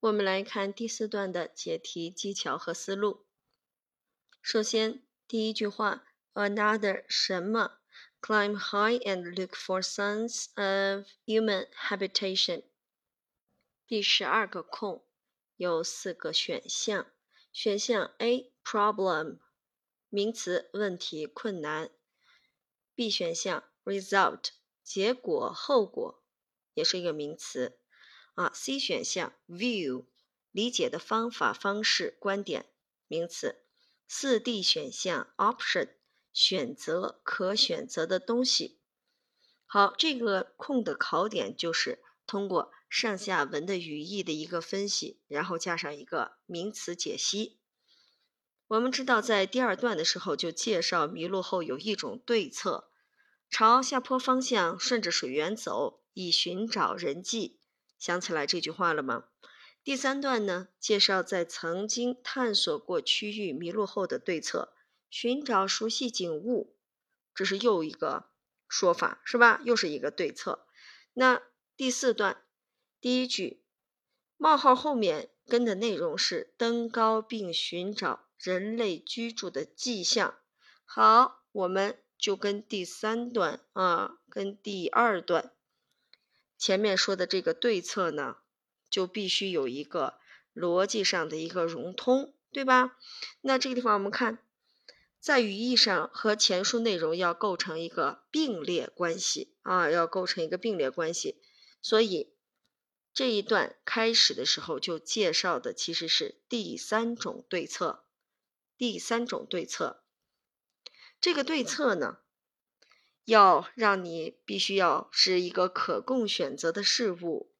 我们来看第四段的解题技巧和思路。首先，第一句话，another 什么，climb high and look for signs of human habitation。第十二个空有四个选项，选项 A problem 名词，问题、困难。B 选项 result 结果、后果，也是一个名词。啊，C 选项 view 理解的方法、方式、观点，名词。四 D 选项 option 选择可选择的东西。好，这个空的考点就是通过上下文的语义的一个分析，然后加上一个名词解析。我们知道，在第二段的时候就介绍迷路后有一种对策，朝下坡方向顺着水源走，以寻找人迹。想起来这句话了吗？第三段呢，介绍在曾经探索过区域迷路后的对策，寻找熟悉景物，这是又一个说法，是吧？又是一个对策。那第四段第一句冒号后面跟的内容是登高并寻找人类居住的迹象。好，我们就跟第三段啊，跟第二段。前面说的这个对策呢，就必须有一个逻辑上的一个融通，对吧？那这个地方我们看，在语义上和前述内容要构成一个并列关系啊，要构成一个并列关系。所以这一段开始的时候就介绍的其实是第三种对策，第三种对策。这个对策呢？要让你必须要是一个可供选择的事物，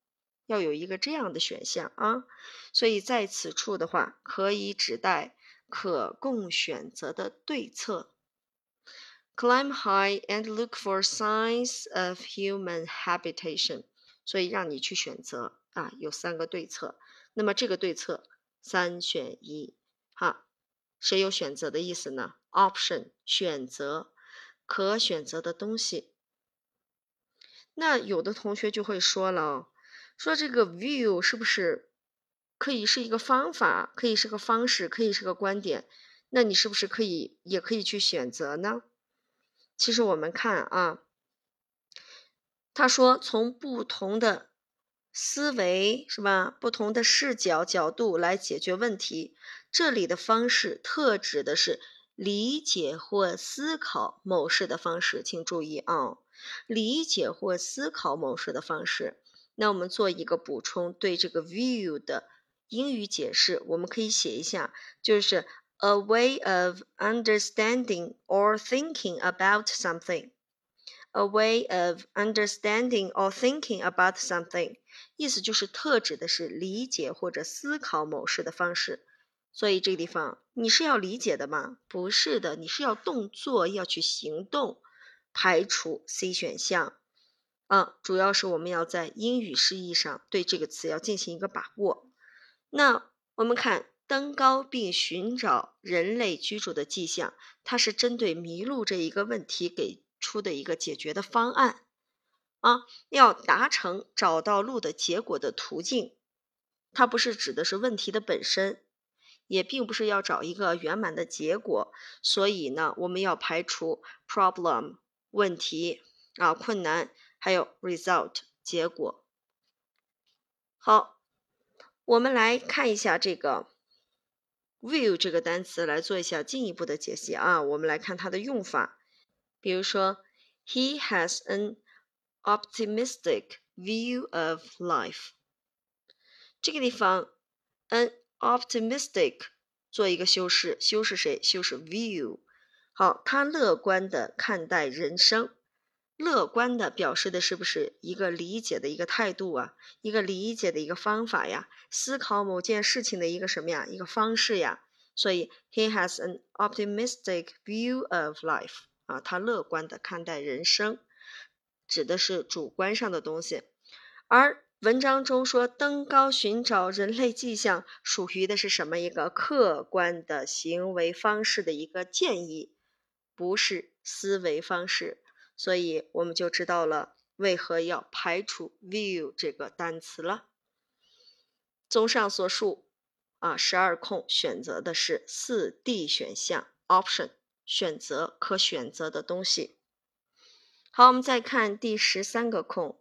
要有一个这样的选项啊，所以在此处的话，可以指代可供选择的对策。Climb high and look for signs of human habitation，所以让你去选择啊，有三个对策。那么这个对策三选一，哈，谁有选择的意思呢？Option 选择。可选择的东西，那有的同学就会说了，说这个 view 是不是可以是一个方法，可以是个方式，可以是个观点？那你是不是可以也可以去选择呢？其实我们看啊，他说从不同的思维是吧，不同的视角角度来解决问题，这里的方式特指的是。理解或思考某事的方式，请注意啊，理解或思考某事的方式。那我们做一个补充，对这个 view 的英语解释，我们可以写一下，就是 a way of understanding or thinking about something。a way of understanding or thinking about something，意思就是特指的是理解或者思考某事的方式。所以这个地方你是要理解的吗？不是的，你是要动作，要去行动。排除 C 选项，啊，主要是我们要在英语释义上对这个词要进行一个把握。那我们看登高并寻找人类居住的迹象，它是针对迷路这一个问题给出的一个解决的方案啊，要达成找到路的结果的途径，它不是指的是问题的本身。也并不是要找一个圆满的结果，所以呢，我们要排除 problem 问题啊困难，还有 result 结果。好，我们来看一下这个 view 这个单词，来做一下进一步的解析啊。我们来看它的用法，比如说，He has an optimistic view of life。这个地方，an Optimistic，做一个修饰，修饰谁？修饰 view。好，他乐观的看待人生，乐观的表示的是不是一个理解的一个态度啊？一个理解的一个方法呀？思考某件事情的一个什么呀？一个方式呀？所以，he has an optimistic view of life。啊，他乐观的看待人生，指的是主观上的东西，而。文章中说登高寻找人类迹象，属于的是什么一个客观的行为方式的一个建议，不是思维方式，所以我们就知道了为何要排除 view 这个单词了。综上所述，啊，十二空选择的是四 D 选项 option，选择可选择的东西。好，我们再看第十三个空，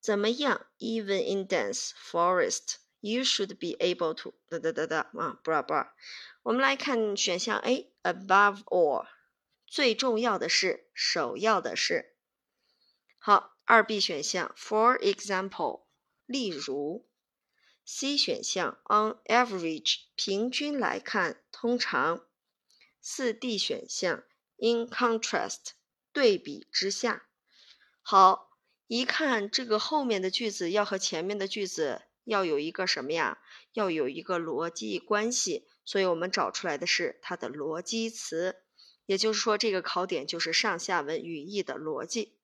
怎么样？Even in dense forest, you should be able to 哒哒哒哒啊，bra bra。我们来看选项 A，above all，最重要的是，首要的是。好，二 B 选项，for example，例如；C 选项，on average，平均来看，通常；四 D 选项，in contrast，对比之下。好，一看这个后面的句子要和前面的句子要有一个什么呀？要有一个逻辑关系，所以我们找出来的是它的逻辑词，也就是说，这个考点就是上下文语义的逻辑。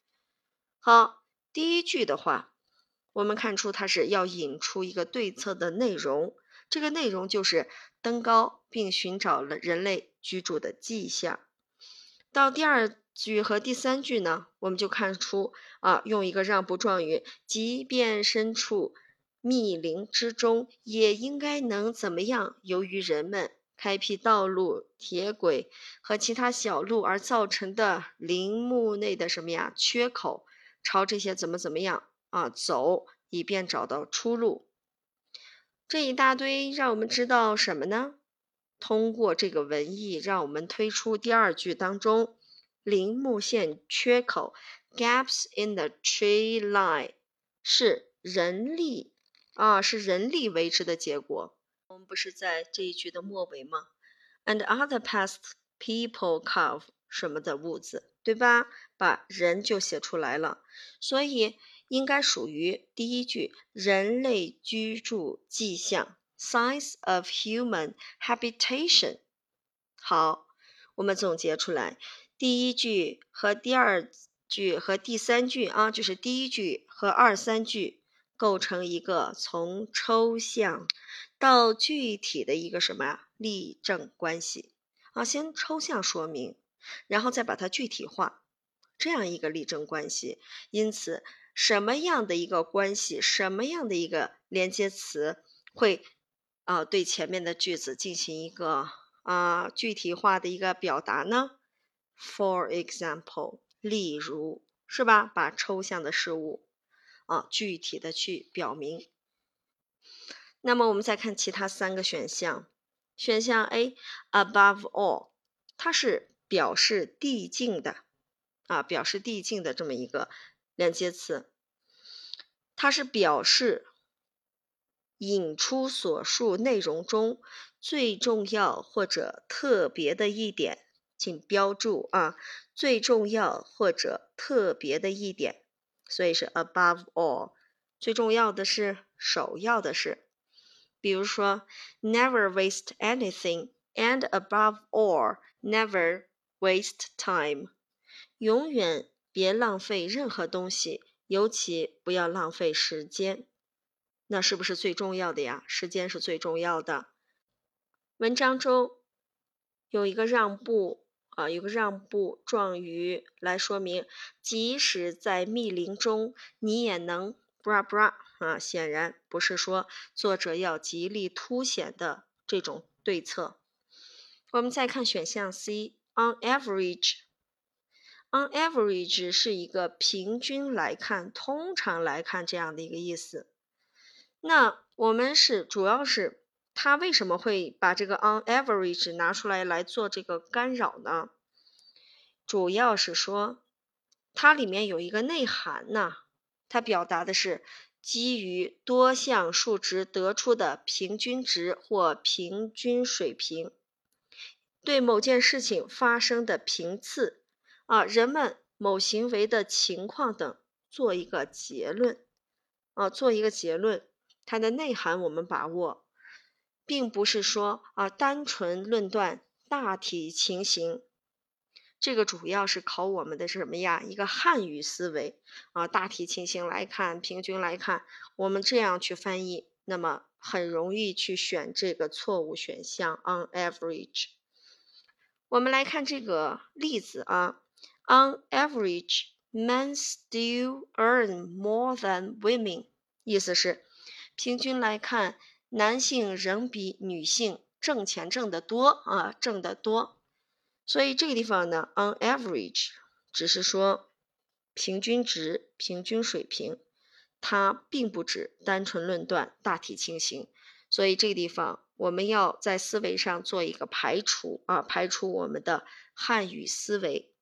好，第一句的话，我们看出它是要引出一个对策的内容，这个内容就是登高并寻找了人类居住的迹象。到第二句和第三句呢，我们就看出啊，用一个让步状语，即便身处密林之中，也应该能怎么样？由于人们开辟道路、铁轨和其他小路而造成的林木内的什么呀？缺口。朝这些怎么怎么样啊走，以便找到出路。这一大堆让我们知道什么呢？通过这个文意，让我们推出第二句当中林木线缺口 （gaps in the tree line） 是人力啊，是人力维持的结果。我们不是在这一句的末尾吗？And other past people carve 什么的物字。对吧？把人就写出来了，所以应该属于第一句人类居住迹象 （signs of human habitation）。好，我们总结出来，第一句和第二句和第三句啊，就是第一句和二三句构成一个从抽象到具体的一个什么呀？例证关系啊，先抽象说明。然后再把它具体化，这样一个例证关系。因此，什么样的一个关系，什么样的一个连接词，会啊对前面的句子进行一个啊具体化的一个表达呢？For example，例如，是吧？把抽象的事物啊具体的去表明。那么我们再看其他三个选项，选项 A，above all，它是。表示递进的啊，表示递进的这么一个连接词，它是表示引出所述内容中最重要或者特别的一点，请标注啊，最重要或者特别的一点，所以是 above all，最重要的是，首要的是，比如说 never waste anything，and above all，never。Waste time，永远别浪费任何东西，尤其不要浪费时间。那是不是最重要的呀？时间是最重要的。文章中有一个让步啊，有个让步状语来说明，即使在密林中，你也能 bra bra 啊。显然不是说作者要极力凸显的这种对策。我们再看选项 C。On average, on average 是一个平均来看、通常来看这样的一个意思。那我们是主要是他为什么会把这个 on average 拿出来来做这个干扰呢？主要是说它里面有一个内涵呢，它表达的是基于多项数值得出的平均值或平均水平。对某件事情发生的频次啊，人们某行为的情况等做一个结论啊，做一个结论，它的内涵我们把握，并不是说啊单纯论断大体情形，这个主要是考我们的是什么呀？一个汉语思维啊，大体情形来看，平均来看，我们这样去翻译，那么很容易去选这个错误选项，on average。我们来看这个例子啊，On average, men still earn more than women。意思是，平均来看，男性仍比女性挣钱挣得多啊，挣得多。所以这个地方呢，on average 只是说平均值、平均水平，它并不指单纯论断大体情形。所以这个地方我们要在思维上做一个排除啊，排除我们的汉语思维。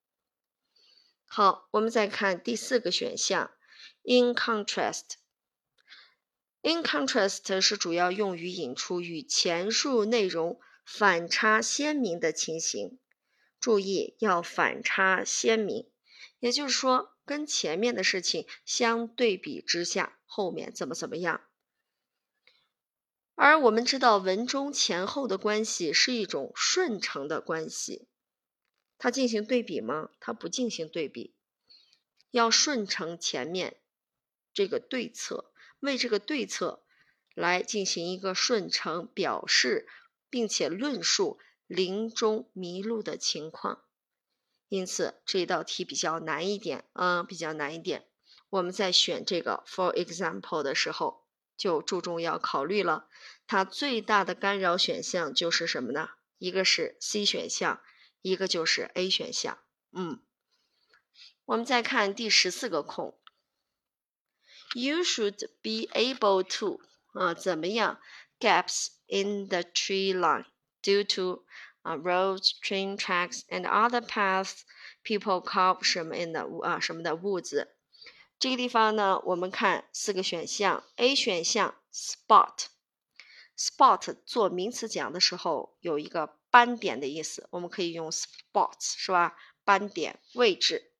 好，我们再看第四个选项，in contrast。In contrast 是主要用于引出与前述内容反差鲜明的情形。注意要反差鲜明，也就是说，跟前面的事情相对比之下，后面怎么怎么样。而我们知道，文中前后的关系是一种顺承的关系，它进行对比吗？它不进行对比，要顺承前面这个对策，为这个对策来进行一个顺承表示，并且论述。林中迷路的情况，因此这道题比较难一点啊，比较难一点。我们在选这个 for example 的时候，就注重要考虑了。它最大的干扰选项就是什么呢？一个是 C 选项，一个就是 A 选项。嗯，我们再看第十四个空 ，You should be able to 啊，怎么样？Gaps in the tree line due to uh, roads, train tracks, and other paths people call 什么 in 的啊什么的物字。这个地方呢，我们看四个选项。A 选项 spot，spot 做名词讲的时候有一个斑点的意思，我们可以用 spots 是吧？斑点位置。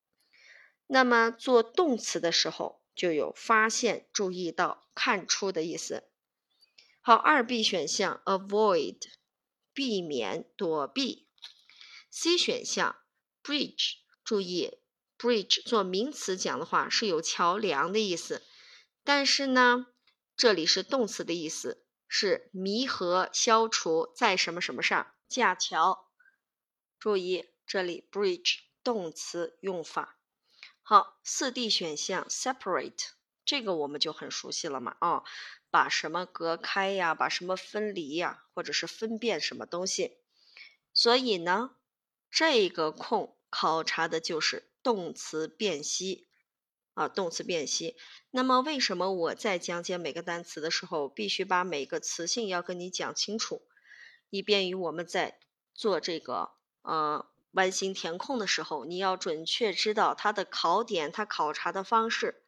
那么做动词的时候 就有发现、注意到、看出的意思。好，二 B 选项 avoid。避免、躲避。C 选项，bridge，注意，bridge 做名词讲的话是有桥梁的意思，但是呢，这里是动词的意思，是弥合、消除在什么什么上架桥。注意这里 bridge 动词用法。好，四 D 选项，separate，这个我们就很熟悉了嘛，啊。把什么隔开呀？把什么分离呀？或者是分辨什么东西？所以呢，这个空考察的就是动词辨析啊，动词辨析。那么为什么我在讲解每个单词的时候，必须把每个词性要跟你讲清楚，以便于我们在做这个呃完形填空的时候，你要准确知道它的考点，它考察的方式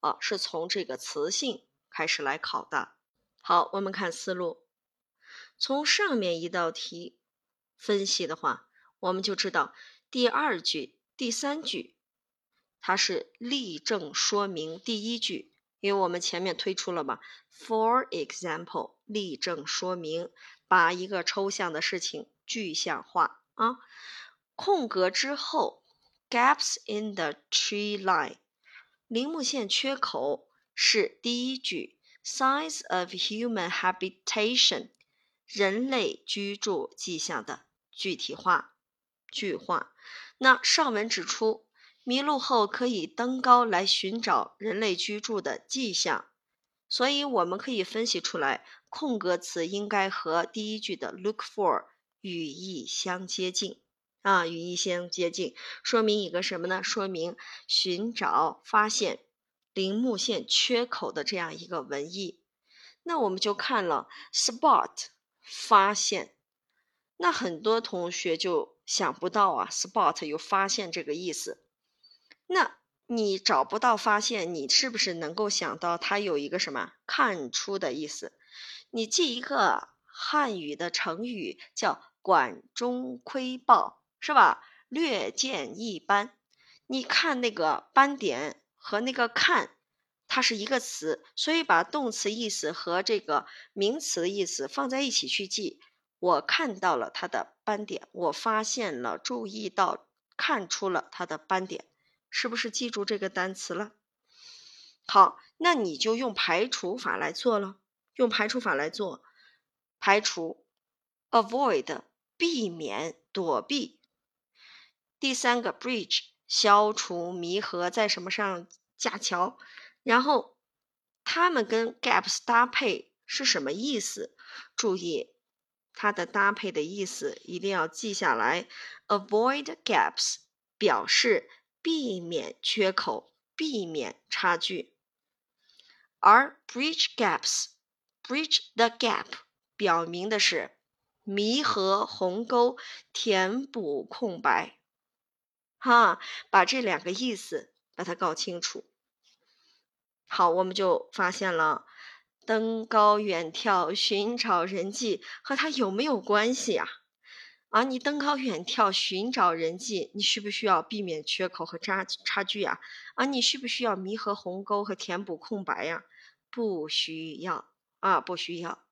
啊，是从这个词性。开始来考的，好，我们看思路。从上面一道题分析的话，我们就知道第二句、第三句它是例证说明第一句，因为我们前面推出了嘛，For example，例证说明，把一个抽象的事情具象化啊。空格之后，gaps in the tree line，林木线缺口。是第一句，signs of human habitation，人类居住迹象的具体化句话。那上文指出，迷路后可以登高来寻找人类居住的迹象，所以我们可以分析出来，空格词应该和第一句的 look for 语义相接近啊，语义相接近，说明一个什么呢？说明寻找、发现。铃木线缺口的这样一个文意，那我们就看了 spot 发现，那很多同学就想不到啊，spot 有发现这个意思。那你找不到发现，你是不是能够想到它有一个什么看出的意思？你记一个汉语的成语叫管中窥豹，是吧？略见一斑。你看那个斑点。和那个看，它是一个词，所以把动词意思和这个名词的意思放在一起去记。我看到了它的斑点，我发现了、注意到、看出了它的斑点，是不是记住这个单词了？好，那你就用排除法来做了，用排除法来做，排除，avoid，避免、躲避。第三个 bridge。消除弥合在什么上架桥，然后它们跟 gaps 搭配是什么意思？注意，它的搭配的意思一定要记下来。Avoid gaps 表示避免缺口，避免差距。而 bridge gaps，bridge the gap 表明的是弥合鸿沟，填补空白。哈，把这两个意思把它搞清楚。好，我们就发现了登高远眺、寻找人迹和它有没有关系啊？啊，你登高远眺、寻找人迹，你需不需要避免缺口和差差距啊？啊，你需不需要弥合鸿沟和填补空白呀？不需要啊，不需要。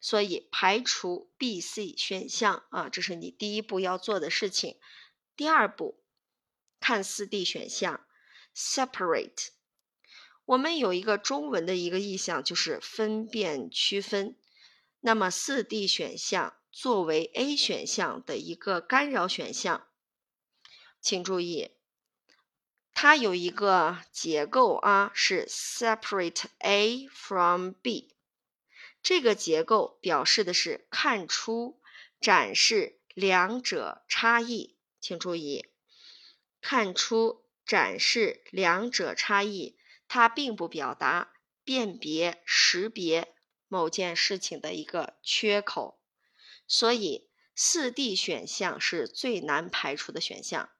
所以排除 B、C 选项啊，这是你第一步要做的事情。第二步，看四 D 选项，separate。我们有一个中文的一个意象，就是分辨区分。那么四 D 选项作为 A 选项的一个干扰选项，请注意，它有一个结构啊，是 separate A from B。这个结构表示的是看出、展示两者差异。请注意，看出、展示两者差异。它并不表达辨别、识别某件事情的一个缺口，所以四 D 选项是最难排除的选项。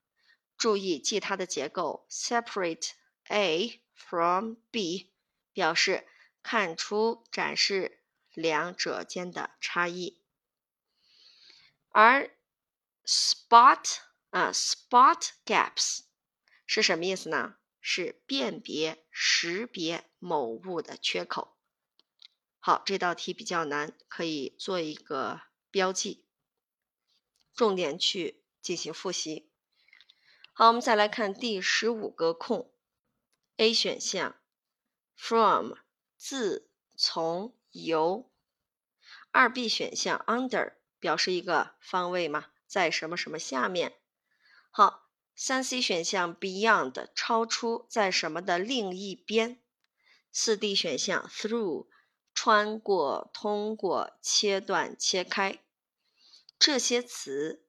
注意记它的结构：separate A from B，表示看出、展示两者间的差异。而 spot 啊，spot gaps 是什么意思呢？是辨别、识别某物的缺口。好，这道题比较难，可以做一个标记，重点去进行复习。好，我们再来看第十五个空，A 选项，from 自、从、由。二 B 选项，under 表示一个方位嘛，在什么什么下面。好。三 C 选项 beyond 超出在什么的另一边，四 D 选项 through 穿过、通过、切断、切开，这些词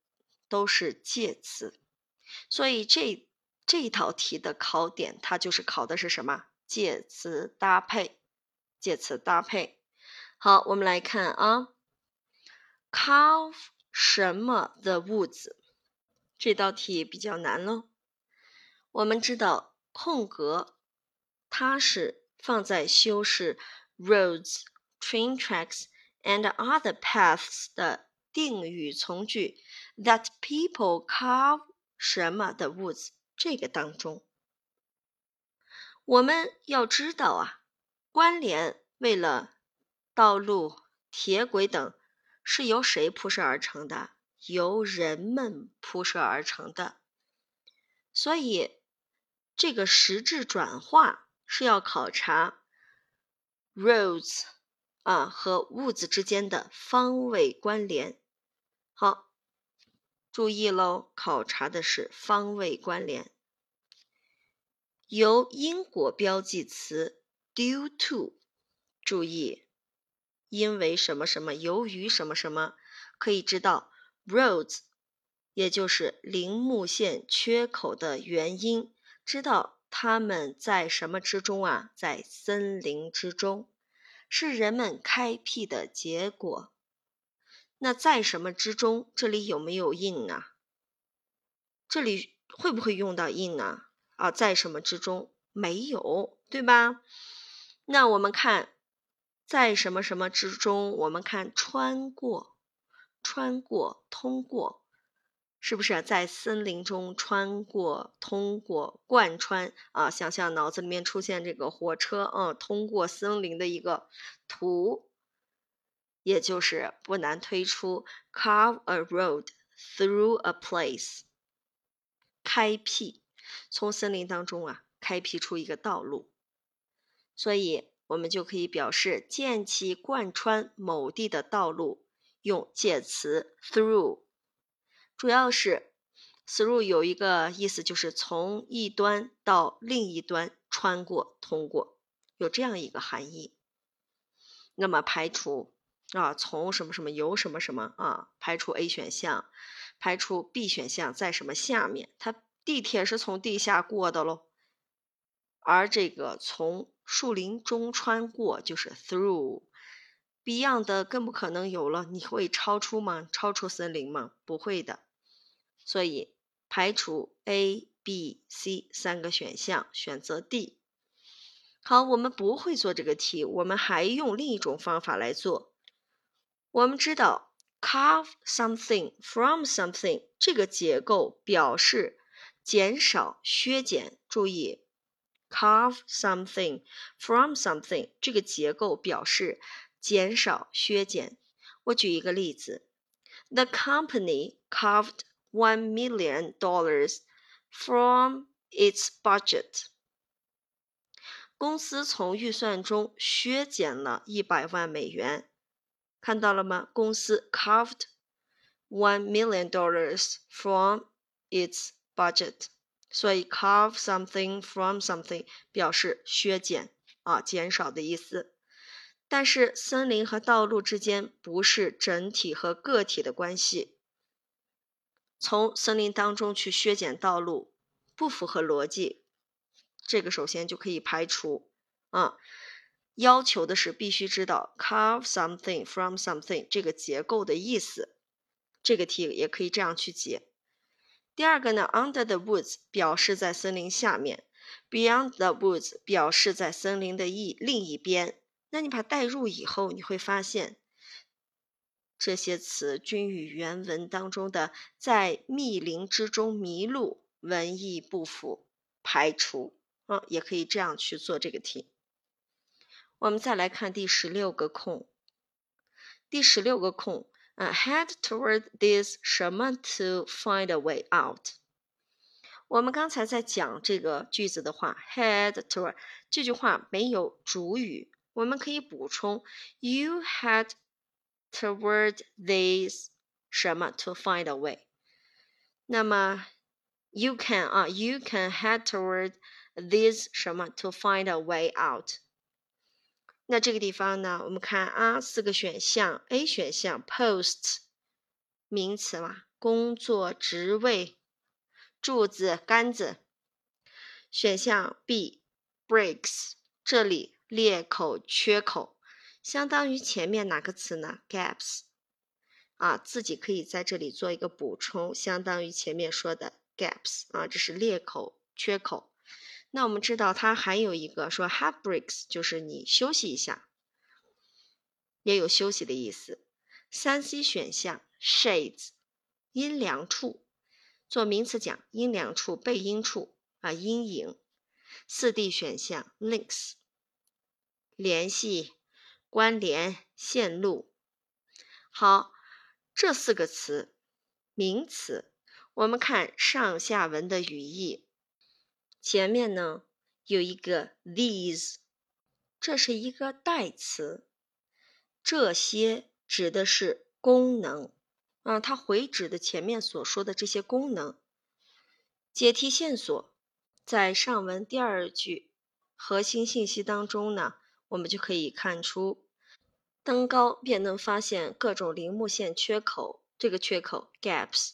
都是介词，所以这这套题的考点它就是考的是什么？介词搭配，介词搭配。好，我们来看啊，carve 什么 the woods。这道题比较难喽。我们知道空格它是放在修饰 roads、train tracks and other paths 的定语从句 that people carve 什么的 woods 这个当中。我们要知道啊，关联为了道路、铁轨等是由谁铺设而成的？由人们铺设而成的，所以这个实质转化是要考察 roads 啊和 woods 之间的方位关联。好，注意喽，考察的是方位关联。由因果标记词 due to，注意，因为什么什么，由于什么什么，可以知道。Roads，也就是铃木线缺口的原因，知道它们在什么之中啊？在森林之中，是人们开辟的结果。那在什么之中？这里有没有 in 呢？这里会不会用到 in 呢？啊，在什么之中？没有，对吧？那我们看，在什么什么之中？我们看穿过。穿过、通过，是不是在森林中穿过、通过、贯穿啊？想象脑子里面出现这个火车，嗯，通过森林的一个图，也就是不难推出 carve a road through a place，开辟，从森林当中啊，开辟出一个道路，所以我们就可以表示建起贯穿某地的道路。用介词 through，主要是 through 有一个意思，就是从一端到另一端穿过、通过，有这样一个含义。那么排除啊，从什么什么由什么什么啊，排除 A 选项，排除 B 选项在什么下面，它地铁是从地下过的喽。而这个从树林中穿过就是 through Beyond 更不可能有了。你会超出吗？超出森林吗？不会的。所以排除 A、B、C 三个选项，选择 D。好，我们不会做这个题，我们还用另一种方法来做。我们知道 carve something from something 这个结构表示减少、削减。注意。Carve something from something，这个结构表示减少、削减。我举一个例子：The company carved one million dollars from its budget。公司从预算中削减了一百万美元。看到了吗？公司 carved one million dollars from its budget。所以，carve something from something 表示削减啊，减少的意思。但是，森林和道路之间不是整体和个体的关系。从森林当中去削减道路，不符合逻辑。这个首先就可以排除啊。要求的是必须知道 carve something from something 这个结构的意思。这个题也可以这样去解。第二个呢，under the woods 表示在森林下面，beyond the woods 表示在森林的一另一边。那你把代入以后，你会发现这些词均与原文当中的“在密林之中迷路”文意不符，排除。啊，也可以这样去做这个题。我们再来看第十六个空，第十六个空。啊，head toward this 什么 to find a way out。我们刚才在讲这个句子的话，head toward 这句话没有主语，我们可以补充，you head toward this 什么 to find a way。那么 you can 啊，you can head toward this 什么 to find a way out。那这个地方呢，我们看啊，四个选项，A 选项 post 名词嘛，工作职位，柱子杆子。选项 B breaks 这里 裂口缺口，相当于前面哪个词呢？gaps 啊，自己可以在这里做一个补充，相当于前面说的 gaps 啊，这是裂口缺口。那我们知道它还有一个说 have breaks，就是你休息一下，也有休息的意思。三 C 选项 shades 阴凉处，做名词讲阴凉处、背阴处啊，阴影。四 D 选项 links 联系、关联、线路。好，这四个词名词，我们看上下文的语义。前面呢有一个 these，这是一个代词，这些指的是功能啊，它回指的前面所说的这些功能。解题线索在上文第二句核心信息当中呢，我们就可以看出，登高便能发现各种零木线缺口，这个缺口 gaps，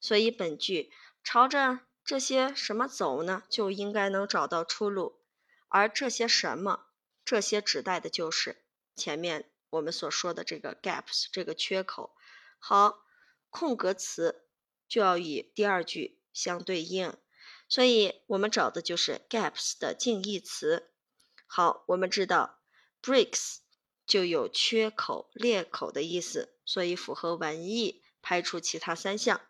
所以本句朝着。这些什么走呢？就应该能找到出路。而这些什么，这些指代的就是前面我们所说的这个 gaps 这个缺口。好，空格词就要与第二句相对应，所以我们找的就是 gaps 的近义词。好，我们知道 breaks 就有缺口、裂口的意思，所以符合文意，排除其他三项。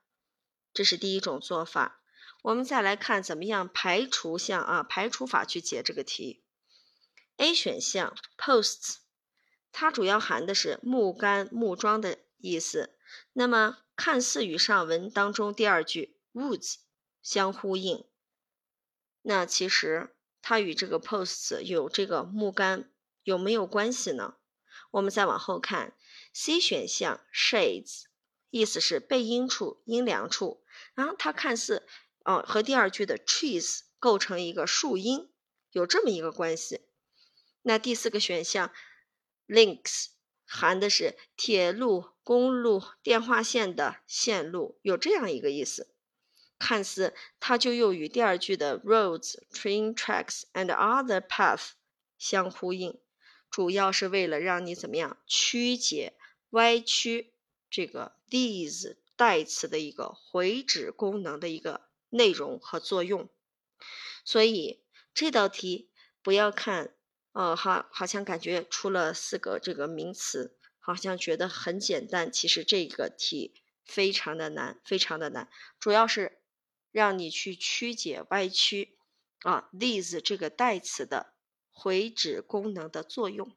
这是第一种做法。我们再来看怎么样排除项啊，排除法去解这个题。A 选项 posts，它主要含的是木杆、木桩的意思。那么看似与上文当中第二句 woods 相呼应，那其实它与这个 posts 有这个木杆有没有关系呢？我们再往后看 C 选项 shades，意思是背阴处、阴凉处，然后它看似。哦，和第二句的 trees 构成一个树荫，有这么一个关系。那第四个选项，links 含的是铁路、公路、电话线的线路，有这样一个意思。看似它就又与第二句的 roads, train tracks and other paths 相呼应，主要是为了让你怎么样曲解、歪曲这个 these 代词的一个回指功能的一个内容和作用。所以这道题不要看。呃，好，好像感觉出了四个这个名词，好像觉得很简单。其实这个题非常的难，非常的难，主要是让你去曲解歪曲啊，these 这个代词的回指功能的作用。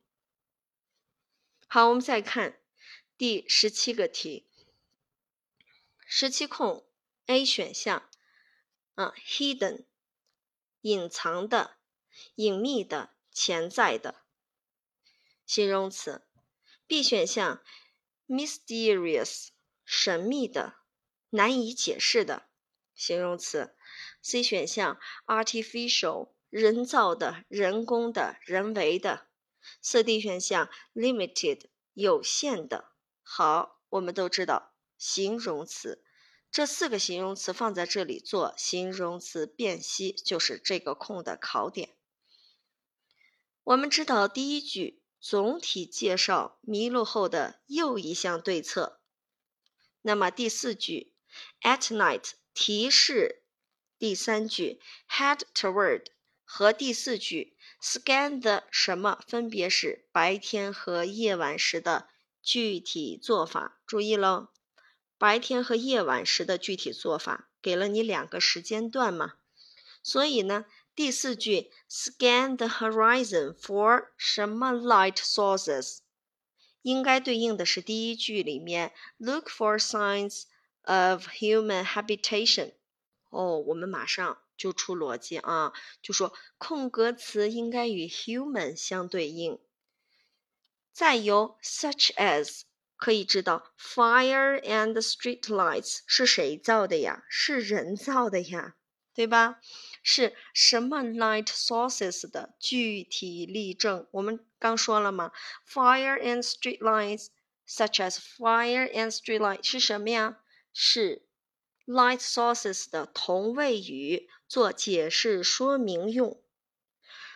好，我们再看第十七个题，十七空 A 选项啊，hidden 隐藏的、隐秘的。潜在的形容词，B 选项，mysterious，神秘的，难以解释的形容词；C 选项，artificial，人造的、人工的、人为的四、D 选项，limited，有限的。好，我们都知道形容词，这四个形容词放在这里做形容词辨析，就是这个空的考点。我们知道第一句总体介绍迷路后的又一项对策，那么第四句 at night 提示第三句 head toward 和第四句 scan the 什么分别是白天和夜晚时的具体做法。注意喽，白天和夜晚时的具体做法给了你两个时间段嘛，所以呢。第四句，scan the horizon for 什么 light sources，应该对应的是第一句里面 look for signs of human habitation。哦，我们马上就出逻辑啊，就说空格词应该与 human 相对应。再由 such as 可以知道 fire and street lights 是谁造的呀？是人造的呀，对吧？是什么 light sources 的具体例证？我们刚说了吗？Fire and street lights, such as fire and street lights 是什么呀？是 light sources 的同位语，做解释说明用。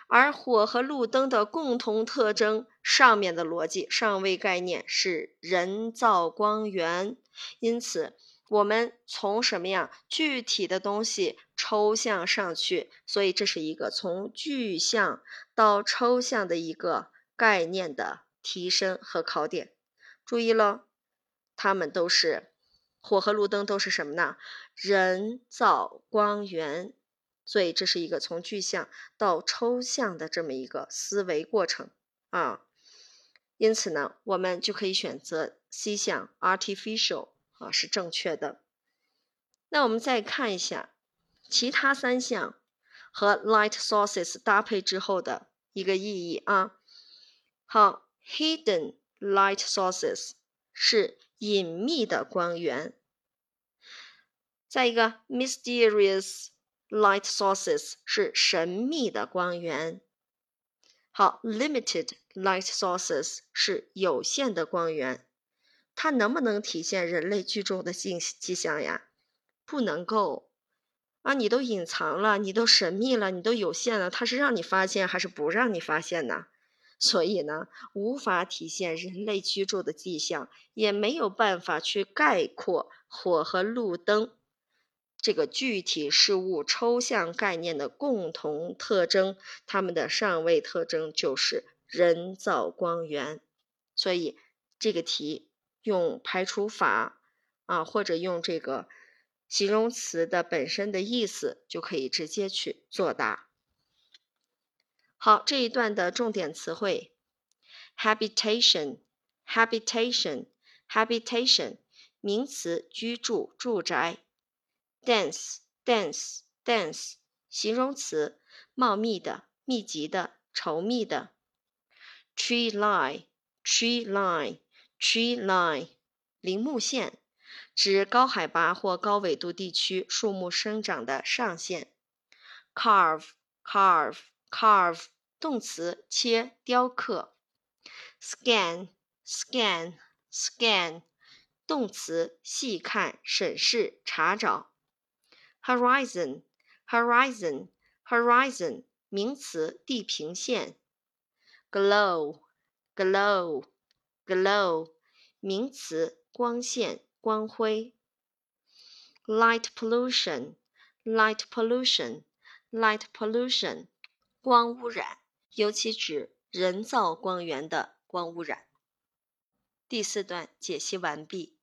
而火和路灯的共同特征，上面的逻辑上位概念是人造光源，因此。我们从什么样具体的东西抽象上去，所以这是一个从具象到抽象的一个概念的提升和考点。注意了，它们都是火和路灯都是什么呢？人造光源，所以这是一个从具象到抽象的这么一个思维过程啊。因此呢，我们就可以选择 C 项 artificial。啊，是正确的。那我们再看一下其他三项和 light sources 搭配之后的一个意义啊。好，hidden light sources 是隐秘的光源。再一个，mysterious light sources 是神秘的光源。好，limited light sources 是有限的光源。它能不能体现人类居住的迹迹象呀？不能够啊！你都隐藏了，你都神秘了，你都有限了，它是让你发现还是不让你发现呢？所以呢，无法体现人类居住的迹象，也没有办法去概括火和路灯这个具体事物抽象概念的共同特征。它们的上位特征就是人造光源。所以这个题。用排除法啊，或者用这个形容词的本身的意思，就可以直接去作答。好，这一段的重点词汇：habitation，habitation，habitation，名词，居住、住宅；dense，dense，dense，形容词，茂密的、密集的、稠密的；tree line，tree line。Tree line，林木线，指高海拔或高纬度地区树木生长的上限。Carve，carve，carve， 动词切、雕刻。scan，scan，scan，动词细看、审视、查找。horizon，horizon，horizon，名词地平线。glow，glow，glow，名词光线、光辉。light pollution，light pollution，light pollution，光污染。尤其指人造光源的光污染。第四段解析完毕。